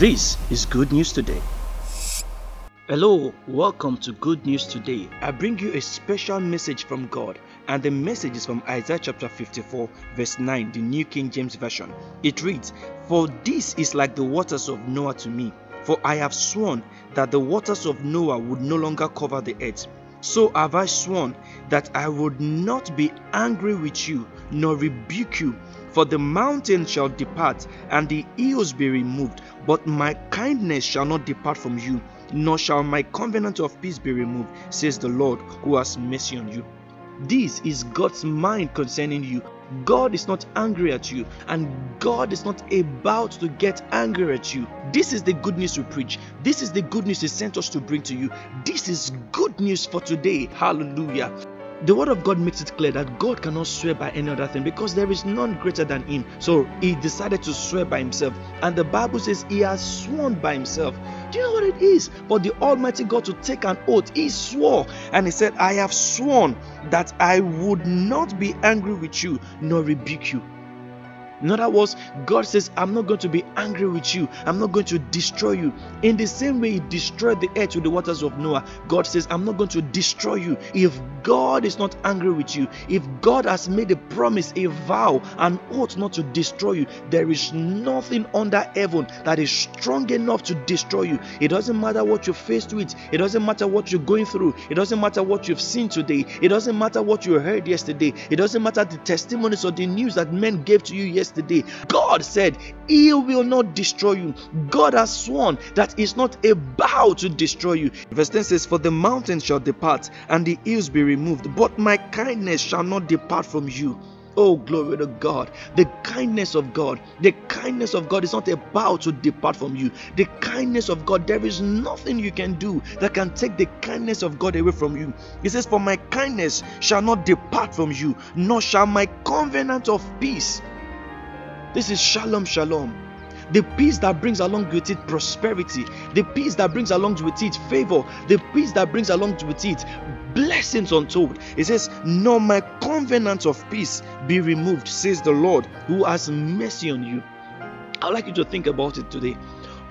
This is Good News Today. Hello, welcome to Good News Today. I bring you a special message from God, and the message is from Isaiah chapter 54, verse 9, the New King James Version. It reads, For this is like the waters of Noah to me, for I have sworn that the waters of Noah would no longer cover the earth. So have I sworn that I would not be angry with you, nor rebuke you. For the mountains shall depart, and the hills be removed, but my kindness shall not depart from you, nor shall my covenant of peace be removed, says the Lord who has mercy on you. This is God's mind concerning you. God is not angry at you, and God is not about to get angry at you. This is the good news we preach. This is the good news He sent us to bring to you. This is good news for today. Hallelujah. The word of God makes it clear that God cannot swear by any other thing because there is none greater than Him. So He decided to swear by Himself, and the Bible says He has sworn by Himself. Do you know what it is for the Almighty God to take an oath? He swore and He said, I have sworn that I would not be angry with you nor rebuke you. In other words, God says, I'm not going to be angry with you. I'm not going to destroy you. In the same way He destroyed the earth with the waters of Noah, God says, I'm not going to destroy you. If God is not angry with you, if God has made a promise, a vow, an oath not to destroy you, there is nothing under heaven that is strong enough to destroy you. It doesn't matter what you're faced with, it doesn't matter what you're going through, it doesn't matter what you've seen today, it doesn't matter what you heard yesterday, it doesn't matter the testimonies or the news that men gave to you yesterday yesterday. God said, He will not destroy you. God has sworn that He's not about to destroy you. Verse 10 says, For the mountains shall depart and the hills be removed, but my kindness shall not depart from you. Oh, glory to God. The kindness of God, the kindness of God is not about to depart from you. The kindness of God, there is nothing you can do that can take the kindness of God away from you. He says, For my kindness shall not depart from you, nor shall my covenant of peace this is shalom, shalom. The peace that brings along with it prosperity, the peace that brings along with it favor, the peace that brings along with it blessings untold. It says, Nor my covenant of peace be removed, says the Lord who has mercy on you. I'd like you to think about it today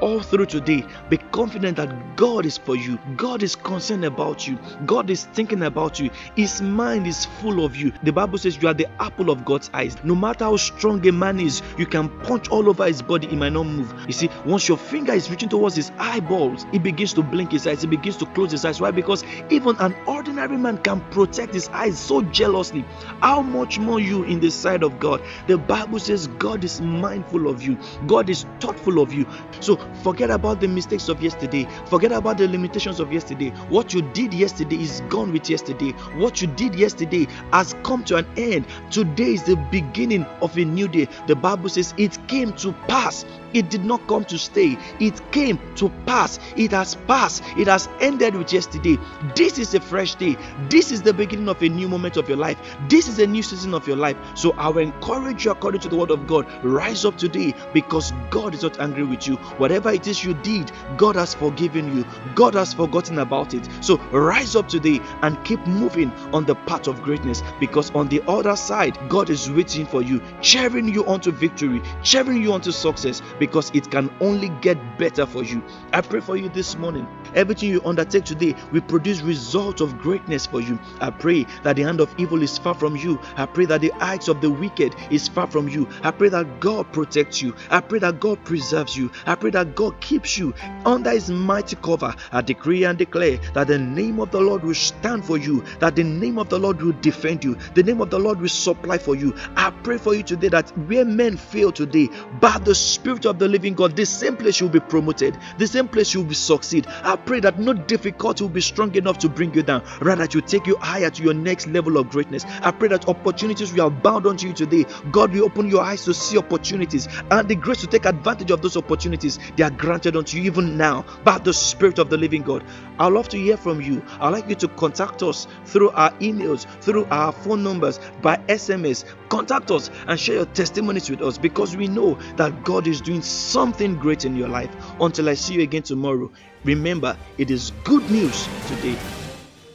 all through today, be confident that God is for you. God is concerned about you. God is thinking about you. His mind is full of you. The Bible says you are the apple of God's eyes. No matter how strong a man is, you can punch all over his body, he might not move. You see, once your finger is reaching towards his eyeballs, he begins to blink his eyes, he begins to close his eyes. Why? Because even an ordinary man can protect his eyes so jealously. How much more you in the sight of God? The Bible says God is mindful of you, God is thoughtful of you. So Forget about the mistakes of yesterday. Forget about the limitations of yesterday. What you did yesterday is gone with yesterday. What you did yesterday has come to an end. Today is the beginning of a new day. The Bible says it came to pass it did not come to stay, it came to pass. It has passed, it has ended with yesterday. This is a fresh day. This is the beginning of a new moment of your life. This is a new season of your life. So I will encourage you, according to the word of God, rise up today because God is not angry with you. Whatever it is you did, God has forgiven you, God has forgotten about it. So rise up today and keep moving on the path of greatness because on the other side, God is waiting for you, cheering you onto victory, cheering you onto success because it can only get better for you. I pray for you this morning. Everything you undertake today will produce results of greatness for you. I pray that the hand of evil is far from you. I pray that the eyes of the wicked is far from you. I pray that God protects you. I pray that God preserves you. I pray that God keeps you under his mighty cover. I decree and declare that the name of the Lord will stand for you, that the name of the Lord will defend you, the name of the Lord will supply for you. I pray for you today that where men fail today, by the Spirit of the living God, the same place you'll be promoted, the same place you'll be succeed. I pray that no difficulty will be strong enough to bring you down, rather, to take you higher to your next level of greatness. I pray that opportunities will abound unto you today. God will open your eyes to see opportunities and the grace to take advantage of those opportunities. They are granted unto you even now by the Spirit of the living God. I'd love to hear from you. I'd like you to contact us through our emails, through our phone numbers, by SMS. Contact us and share your testimonies with us because we know that God is doing something great in your life. Until I see you again tomorrow, remember it is good news today.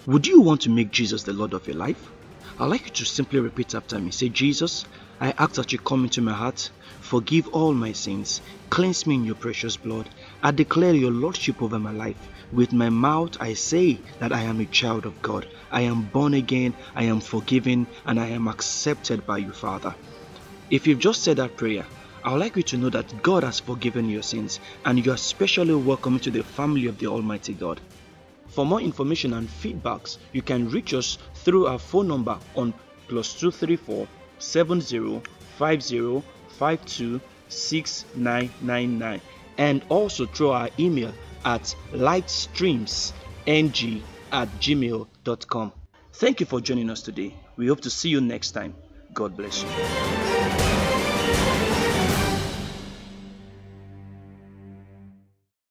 Would you want to make Jesus the Lord of your life? I'd like you to simply repeat after me. Say, Jesus, I ask that you come into my heart, forgive all my sins, cleanse me in your precious blood. I declare your Lordship over my life. With my mouth, I say that I am a child of God. I am born again, I am forgiven, and I am accepted by you, Father. If you've just said that prayer, I would like you to know that God has forgiven your sins and you are specially welcome to the family of the Almighty God. For more information and feedbacks, you can reach us through our phone number on plus 234 6999 and also through our email at lightstreamsng at gmail.com. Thank you for joining us today. We hope to see you next time. God bless you.